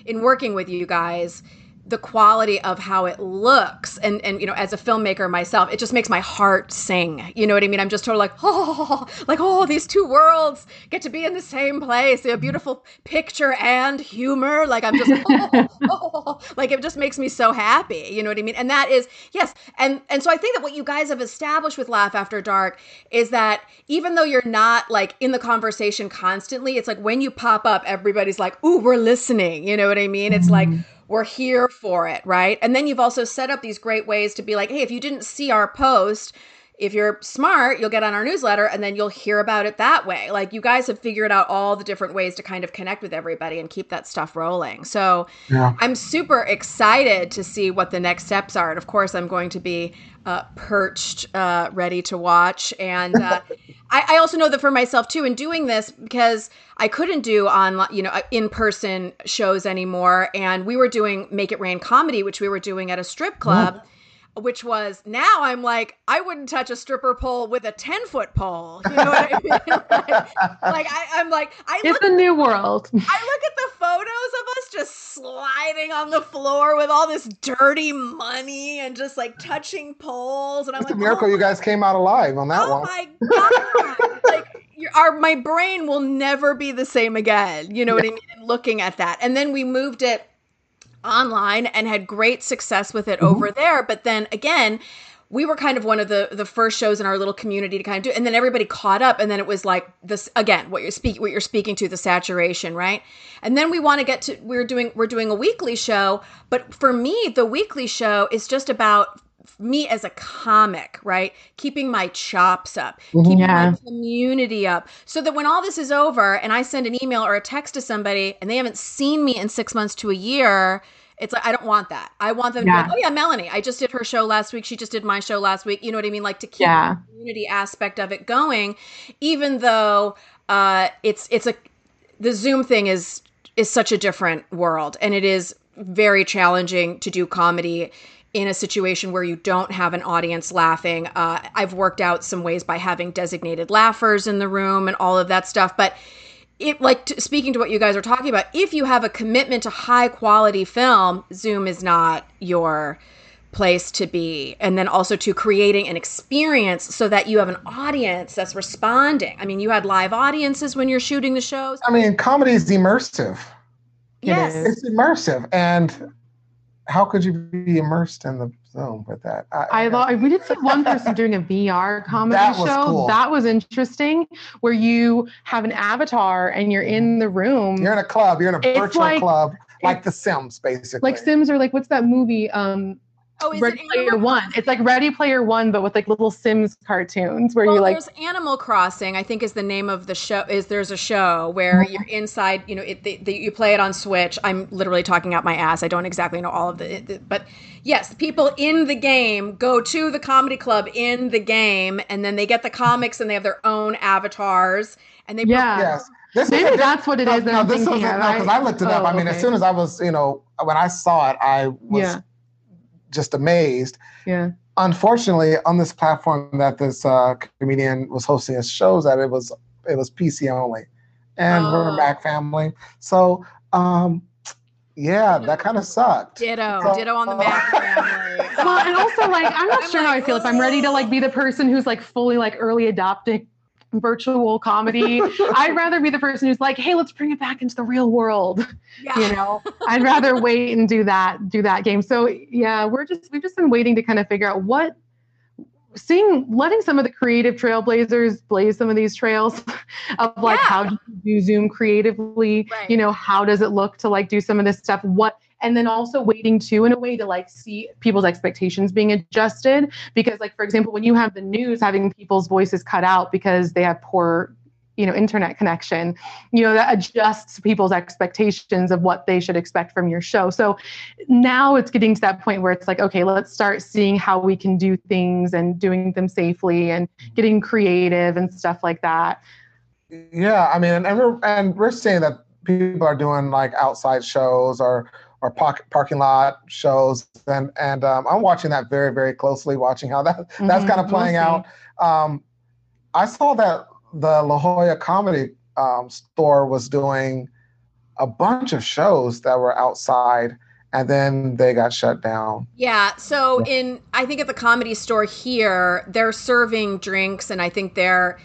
in working with you guys the quality of how it looks and and you know as a filmmaker myself it just makes my heart sing. You know what i mean? I'm just totally like *laughs* oh like oh these two worlds get to be in the same place. A beautiful picture and humor. Like i'm just oh, *laughs* oh, like it just makes me so happy. You know what i mean? And that is yes. And and so i think that what you guys have established with laugh after dark is that even though you're not like in the conversation constantly it's like when you pop up everybody's like ooh we're listening. You know what i mean? It's like mm-hmm. We're here for it, right? And then you've also set up these great ways to be like, hey, if you didn't see our post, if you're smart, you'll get on our newsletter and then you'll hear about it that way. Like you guys have figured out all the different ways to kind of connect with everybody and keep that stuff rolling. So Yeah. I'm super excited to see what the next steps are. And of course, I'm going to be uh, perched, uh, ready to watch. And uh, *laughs* I, I also know that for myself too, in doing this, because I couldn't do on you know in person shows anymore, and we were doing Make It Rain comedy, which we were doing at a strip club. Which was now I'm like I wouldn't touch a stripper pole with a ten foot pole. You know what I mean? *laughs* like, like I, I'm like I it's look a new world. *laughs* I look at the photos of us just sliding on the floor with all this dirty money and just like touching poles, and I'm It's a like, miracle oh you guys came out alive on that oh one. my god! *laughs* like our my brain will never be the same again. You know yeah. what I mean? looking at that. And then we moved it online and had great success with it mm-hmm. over there. But then again, we were kind of one of the the first shows in our little community to kind of do and then everybody caught up and then it was like this again what you're speaking what you're speaking to the saturation right and then we want to get to we're doing we're doing a weekly show but for me the weekly show is just about me as a comic, right? Keeping my chops up, mm-hmm. keeping yeah. my community up, so that when all this is over and I send an email or a text to somebody and they haven't seen me in six months to a year, it's like I don't want that. I want them yeah. to be like, oh yeah, Melanie, I just did her show last week. She just did my show last week. You know what I mean? Like to keep yeah. the community aspect of it going, even though uh, it's it's a the Zoom thing is is such a different world, and it is very challenging to do comedy in a situation where you don't have an audience laughing. Uh, I've worked out some ways by having designated laughers in the room and all of that stuff, but it like t- speaking to what you guys are talking about if you have a commitment to high quality film zoom is not your place to be. And then also to creating an experience so that you have an audience that's responding. I mean you had live audiences when you're shooting the shows. I mean comedy is immersive. Yes. it's immersive. And how could you be immersed in the zone with that? I, I, we did see one person doing a VR *laughs* comedy that show. Cool. That was interesting, where you have an avatar and you're in the room. You're in a club. You're in a virtual like, club, like The Sims, basically. Like Sims, or like what's that movie? Um, Oh, is Ready it Player One? It's like Ready Player One, but with like little Sims cartoons where well, you like. There's Animal Crossing. I think is the name of the show. Is there's a show where mm-hmm. you're inside. You know, it, the, the, you play it on Switch. I'm literally talking out my ass. I don't exactly know all of the, the, but yes, people in the game go to the comedy club in the game, and then they get the comics and they have their own avatars, and they yeah. Yes. This Maybe is, that's what it is. No, this was no, because I looked it up. Oh, I mean, okay. as soon as I was, you know, when I saw it, I was yeah just amazed. Yeah. Unfortunately, on this platform that this uh, comedian was hosting his shows that it was it was PC only, and oh. we're a Mac family. So, um, yeah, that kind of sucked. Ditto, so, ditto on the *laughs* Mac family. well, and also like I'm not I'm sure like, how I feel if I'm ready to like be the person who's like fully like early adopting virtual comedy. *laughs* I'd rather be the person who's like, hey, let's bring it back into the real world. Yeah. You know, I'd rather *laughs* wait and do that, do that game. So yeah, we're just we've just been waiting to kind of figure out what seeing letting some of the creative trailblazers blaze some of these trails *laughs* of like yeah. how do you do zoom creatively right. you know how does it look to like do some of this stuff what and then also waiting too in a way to like see people's expectations being adjusted. Because like for example when you have the news having people's voices cut out because they have poor you know internet connection you know that adjusts people's expectations of what they should expect from your show. So now it's getting to that point where it's like okay let's start seeing how we can do things and doing them safely and getting creative and stuff like that. Yeah i mean and we're, and we're seeing that people are doing like outside shows or or park, parking lot shows, and and um, I'm watching that very very closely, watching how that *laughs* mm-hmm, that's kind of playing out. Um, I saw that the La Jolla Comedy um, Store was doing a bunch of shows that were outside and then they got shut down. Yeah. So in I think at the comedy store here, they're serving drinks and I think they're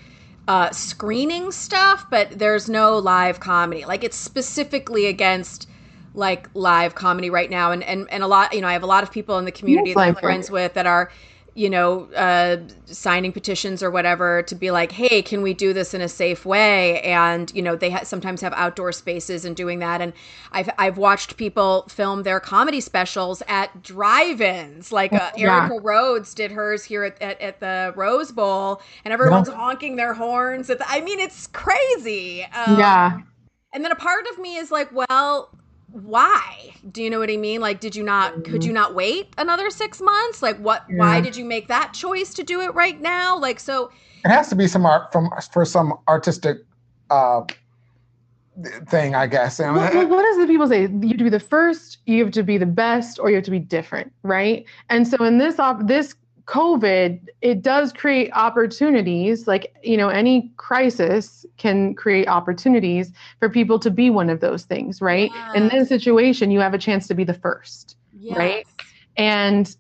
uh, screening stuff, but there's no live comedy. Like it's specifically against like live comedy right now. And and, and a lot you know i have a lot of people in the community that i'm friends with that are you know uh, signing petitions or whatever to be like hey can we do this in a safe way? And you know they ha- sometimes have outdoor spaces and doing that. And i've i've watched people film their comedy specials at drive-ins. Like uh, yeah. erica rhodes did hers here at, at, at, the rose bowl and everyone's yeah. honking their horns. The, i mean it's crazy. Um, yeah. and then a part of me is like well why do you know what i mean like did you not mm-hmm. could you not wait another six months like what yeah. why did you make that choice to do it right now like so it has to be some art from for some artistic uh thing i guess what, what does the people say you have to be the first you have to be the best or you have to be different right and so in this op this COVID, it does create opportunities. Like, you know, any crisis can create opportunities for people to be one of those things, right? Yes. In this situation, you have a chance to be the first, yes. right? And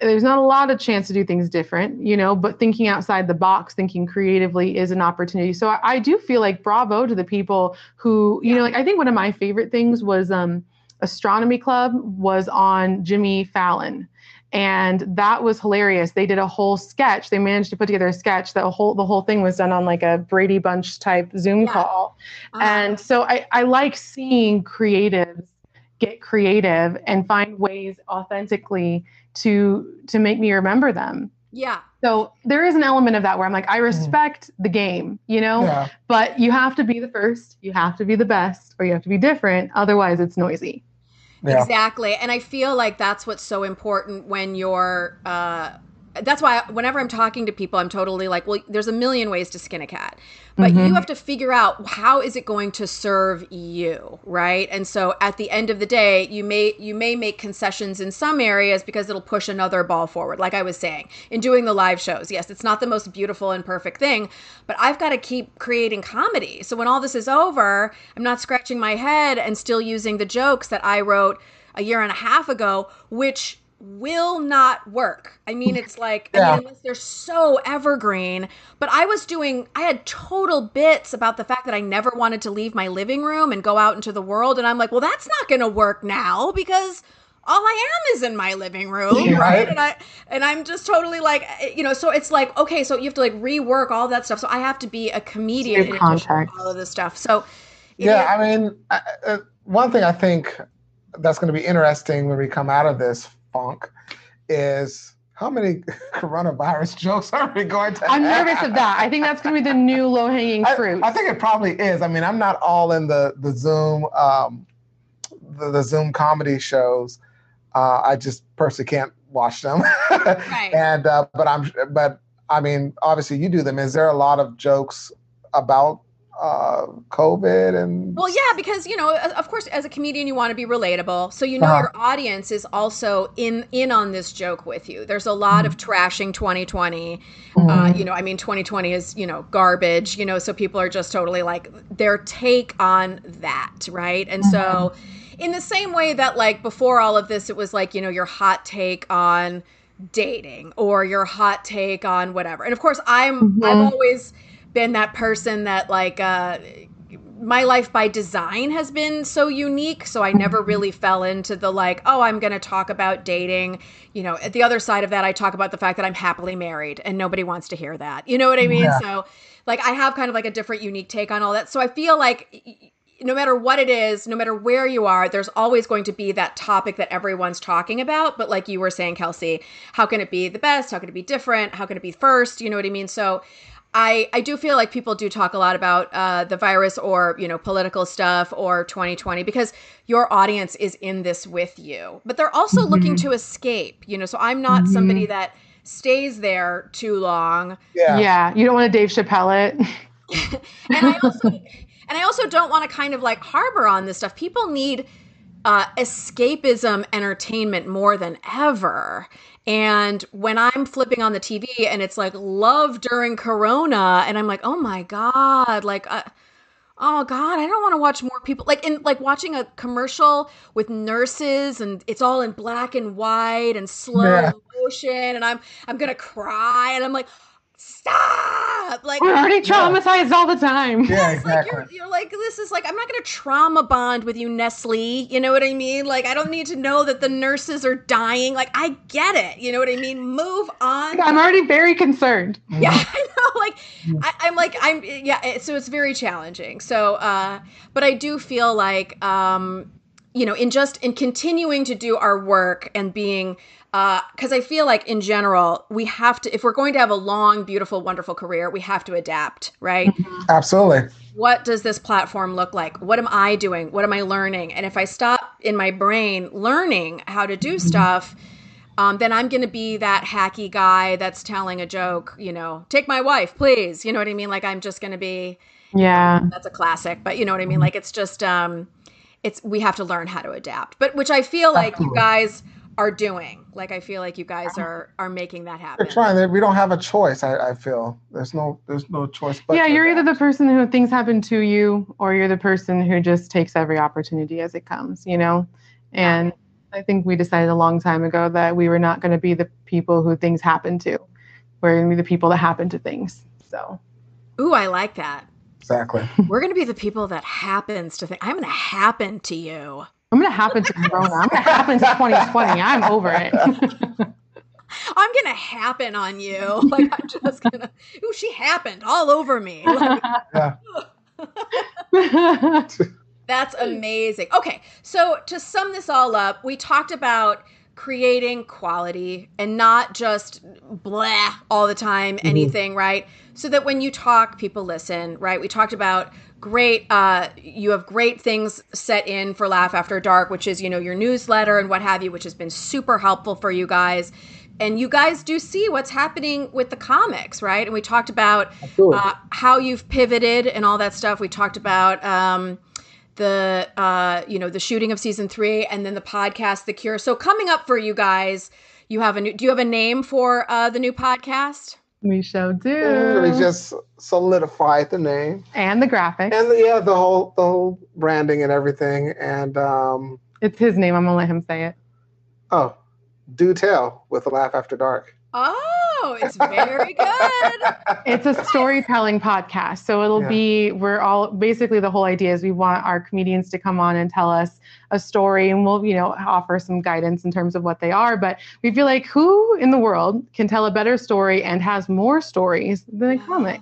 there's not a lot of chance to do things different, you know, but thinking outside the box, thinking creatively is an opportunity. So I, I do feel like bravo to the people who, you yeah. know, like I think one of my favorite things was um Astronomy Club was on Jimmy Fallon. And that was hilarious. They did a whole sketch. They managed to put together a sketch. The whole the whole thing was done on like a Brady Bunch type Zoom yeah. call. Uh-huh. And so I, I like seeing creatives get creative and find ways authentically to to make me remember them. Yeah. So there is an element of that where I'm like, I mm-hmm. respect mm. the game, you know, yeah. but you have to be the first, you have to be the best, or you have to be different. Otherwise, it's noisy. Yeah. Exactly. And I feel like that's what's so important when you're uh, that's why whenever I'm talking to people, I'm totally like, well, there's a million ways to skin a cat, but mm-hmm. you have to figure out how is it going to serve you, right? And so at the end of the day, you may you may make concessions in some areas because it'll push another ball forward. Like I was saying, in doing the live shows, yes, it's not the most beautiful and perfect thing, but I've got to keep creating comedy. So when all this is over, I'm not scratching my head and still using the jokes that I wrote a year and a half ago, which will not work. I mean, it's like, yeah. I mean, unless they're so evergreen. But I was doing, I had total bits about the fact that I never wanted to leave my living room and go out into the world. And I'm like, well, that's not going to work now because all I am is in my living room, right? right? And I and I'm just totally like, you know, so it's like, okay, so you have to like rework all that stuff. So I have to be a comedian in all of this stuff. So yeah, I mean, uh, one thing I think that's going to be interesting when we come out of this funk is how many *laughs* coronavirus jokes are we going to I'm have? nervous of that. I think that's going to be the new low hanging fruit. I, I, think it probably is. I mean, I'm not all in the the Zoom um, the, the Zoom comedy shows. Uh, I just personally can't watch them. *laughs* right. And uh, but I'm but I mean, obviously you do them. Is there a lot of jokes about uh, COVID and well, yeah, because you know, of course, as a comedian, you want to be relatable, so you know uh-huh. your audience is also in in on this joke with you. There's a lot mm-hmm. of trashing 2020. Uh, mm-hmm. Uh, you know, I mean, 2020 is you know garbage. You know, so people are just totally like their take on that, right? And mm-hmm. so, in the same way that like before all of this, it was like you know your hot take on dating or your hot take on whatever. And of course, I'm I'm mm-hmm. always been that person that like uh my life by design has been so unique so i never really fell into the like oh i'm going to talk about dating. You know at the other side of that i talk about the fact that i'm happily married and nobody wants to hear that. You know what i mean? Yeah. so like i have kind of like a different unique take on all that. So i feel like no matter what it is no matter where you are there's always going to be that topic that everyone's talking about. But like you were saying kelsey how can it be the best? How can it be different? How can it be first? You know what i mean? So I, I do feel like people do talk a lot about uh, the virus or you know political stuff or 2020 because your audience is in this with you but they're also mm-hmm. looking to escape you know so i'm not mm-hmm. somebody that stays there too long yeah yeah you don't want to dave chappelle it *laughs* *laughs* and i also and i also don't want to kind of like harbor on this stuff people need uh, escapism entertainment more than ever. And when I'm flipping on the TV and it's like love during Corona, and I'm like, oh my God, like, uh, oh God, I don't want to watch more people. Like, in like watching a commercial with nurses and it's all in black and white and slow yeah. motion, and I'm I'm gonna cry, and I'm like, stop! Like we're already traumatized yeah. all the time. Yeah exactly like you're, you're, like this is like i'm not gonna trauma bond with you nestle you know what i mean? Like i don't need to know that the nurses are dying. Like i get it you know what i mean? Move on. I'm already very concerned. Yeah *laughs* i know like I, am like i'm yeah so it's very challenging. So uh but i do feel like um you know in just in continuing to do our work and being because uh, I feel like in general we have to if we're going to have a long, beautiful, wonderful career, we have to adapt, right? Mm-hmm. Absolutely. What does this platform look like? What am I doing? What am I learning? And if I stop in my brain learning how to do mm-hmm. stuff, um, then I'm going to be that hacky guy that's telling a joke. You know, take my wife, please. You know what I mean? Like I'm just going to be. Yeah. That's a classic, but you know what I mean? Like it's just um, it's we have to learn how to adapt. But which I feel like you guys are doing. Like I feel like you guys are are making that happen. We're trying. We don't have a choice. I, I feel there's no there's no choice. But Yeah, you're either the person who things happen to you, or you're the person who just takes every opportunity as it comes. You know, and I think we decided a long time ago that we were not going to be the people who things happen to. We're going to be the people that happen to things. So, ooh, I like that. Exactly. We're going to be the people that happens to think. I'm going to happen to you. I'm going to happen to Corona. I'm going to happen to 2020. I'm over it. *laughs* I'm gonna happen on you. *laughs* Like I'm just gonna. Ooh, she happened all over me. *laughs* Like, That's amazing. Okay, so to sum this all up, we talked about creating quality and not just blah all the time, mm-hmm. anything, right? So that when you talk, people listen, right? We talked about great uh, you have great things set in for laugh after dark which is you know your newsletter and what have you which has been super helpful for you guys and you guys do see what's happening with the comics, right? And we talked about uh, how you've pivoted and all that stuff. We talked about um, the uh, you know the shooting of season three, and then the podcast, The Cure. So coming up for you guys, you have a new. Do you have a name for uh, the new podcast? We shall do. We just solidify the name and the graphics and the, yeah, the whole the whole branding and everything. And um, it's his name. I'm gonna let him say it. Oh, do tell with a laugh after dark. Oh, it's very good. *laughs* it's a storytelling podcast. So it'll yeah. be, we're all basically the whole idea is we want our comedians to come on and tell us a story and we'll, you know, offer some guidance in terms of what they are. But we feel like who in the world can tell a better story and has more stories than a yes. comic?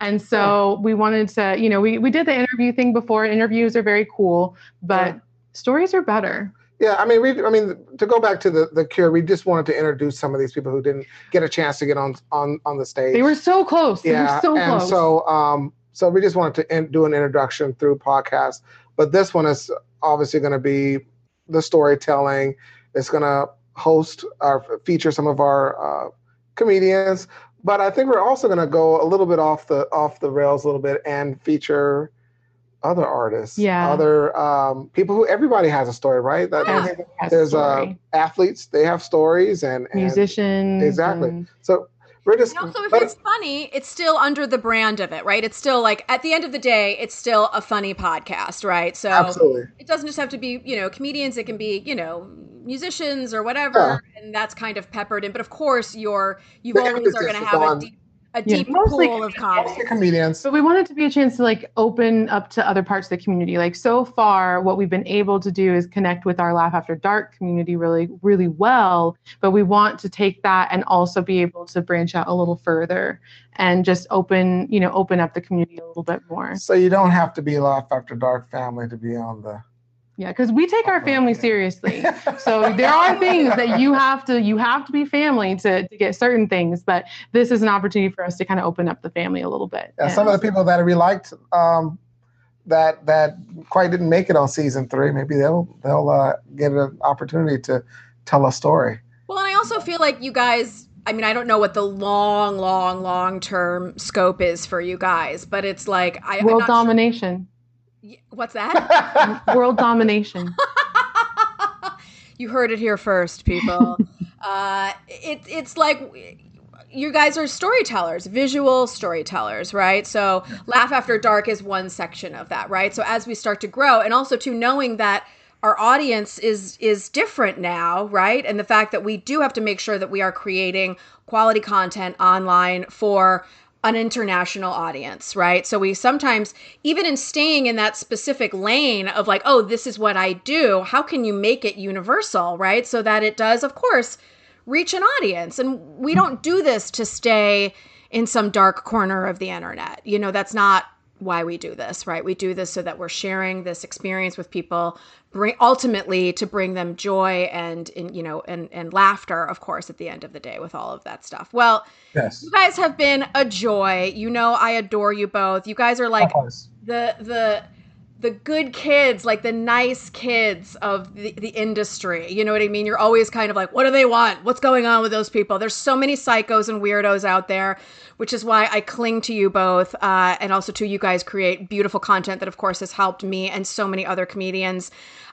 And so we wanted to, you know, we, we did the interview thing before. Interviews are very cool, but yeah. stories are better. Yeah, I mean, we, I mean, to go back to the the Cure, we just wanted to introduce some of these people who didn't get a chance to get on on on the stage. They were so close. They yeah, so and close. so um, so we just wanted to in, do an introduction through podcast. But this one is obviously going to be the storytelling. It's going to host or feature some of our uh, comedians. But I think we're also going to go a little bit off the off the rails a little bit and feature other artists, yeah, other um, people who everybody has a story, right? That yeah. there's uh, athletes, they have stories, and, and musicians, exactly. And... So we're just. And also, if it's funny, it's still under the brand of it, right? It's still like at the end of the day, it's still a funny podcast, right? So absolutely, it doesn't just have to be you know comedians; it can be you know musicians or whatever, yeah. and that's kind of peppered in. But of course, your you always are going to have on, a deep a deep yeah, pool of comedy. comedians. But we want it to be a chance to like open up to other parts of the community. Like so far, what we've been able to do is connect with our Laugh After Dark community really, really well. But we want to take that and also be able to branch out a little further and just open, you know, open up the community a little bit more. So you don't have to be Laugh After Dark family to be on the yeah, because we take our family seriously. *laughs* So there are things that you have to you have to be family to, to get certain things, but this is an opportunity for us to kind of open up the family a little bit. Yeah, some of the people that we liked um, that that quite didn't make it on season three, maybe they'll they'll uh, get an opportunity to tell a story. Well, and I also feel like you guys I mean, I don't know what the long, long, long term scope is for you guys, but it's like I world domination. Sure What's that? *laughs* World domination. *laughs* you heard it here first, people. *laughs* uh, it, it's like you guys are storytellers, visual storytellers, right? So, Laugh After Dark is one section of that, right? So, as we start to grow, and also to knowing that our audience is is different now, right? And the fact that we do have to make sure that we are creating quality content online for an international audience, right? So we sometimes, even in staying in that specific lane of like, oh, this is what I do, how can you make it universal, right? So that it does, of course, reach an audience. And we don't do this to stay in some dark corner of the internet. You know, that's not why we do this, right? We do this so that we're sharing this experience with people, bring ultimately to bring them joy and, and you know and and laughter, of course, at the end of the day with all of that stuff. Well, yes. you guys have been a joy. You know, I adore you both. You guys are like the the the good kids, like the nice kids of the, the industry. You know what I mean? You're always kind of like, what do they want? What's going on with those people? There's so many psychos and weirdos out there, which is why I cling to you both. Uh, and also to you guys create beautiful content that, of course, has helped me and so many other comedians.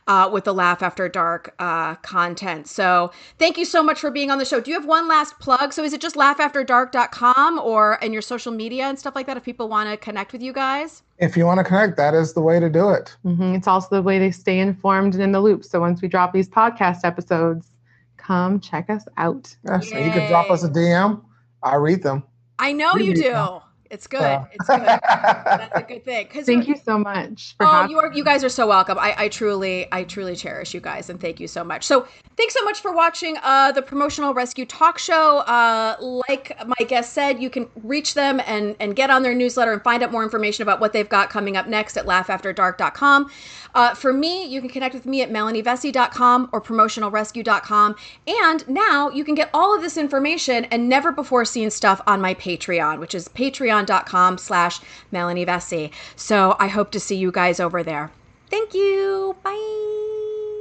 uh, with the Laugh After Dark uh, content. So thank you so much for being on the show. Do you have one last plug? So is it just laughafterdark.com or in your social media and stuff like that if people want to connect with you guys? If you want to connect, that is the way to do it. Mm-hmm. It's also the way to stay informed and in the loop. So once we drop these podcast episodes, come check us out. Yeah, so you can drop us a DM. I read them. I know you do. Them. It's good. It's good. That's a good thing. Thank you so much. oh, you are. You guys are so welcome. I, I truly, I truly cherish you guys, and thank you so much. So, thanks so much for watching uh, the promotional rescue talk show. Uh, like my guest said, you can reach them and and get on their newsletter and find out more information about what they've got coming up next at laughafterdark.com. Uh, for me, you can connect with me at melanievesey.com or promotionalrescue.com. And now you can get all of this information and never before seen stuff on my Patreon, which is patreon.com slash Melanie Vesey. So I hope to see you guys over there. Thank you. Bye.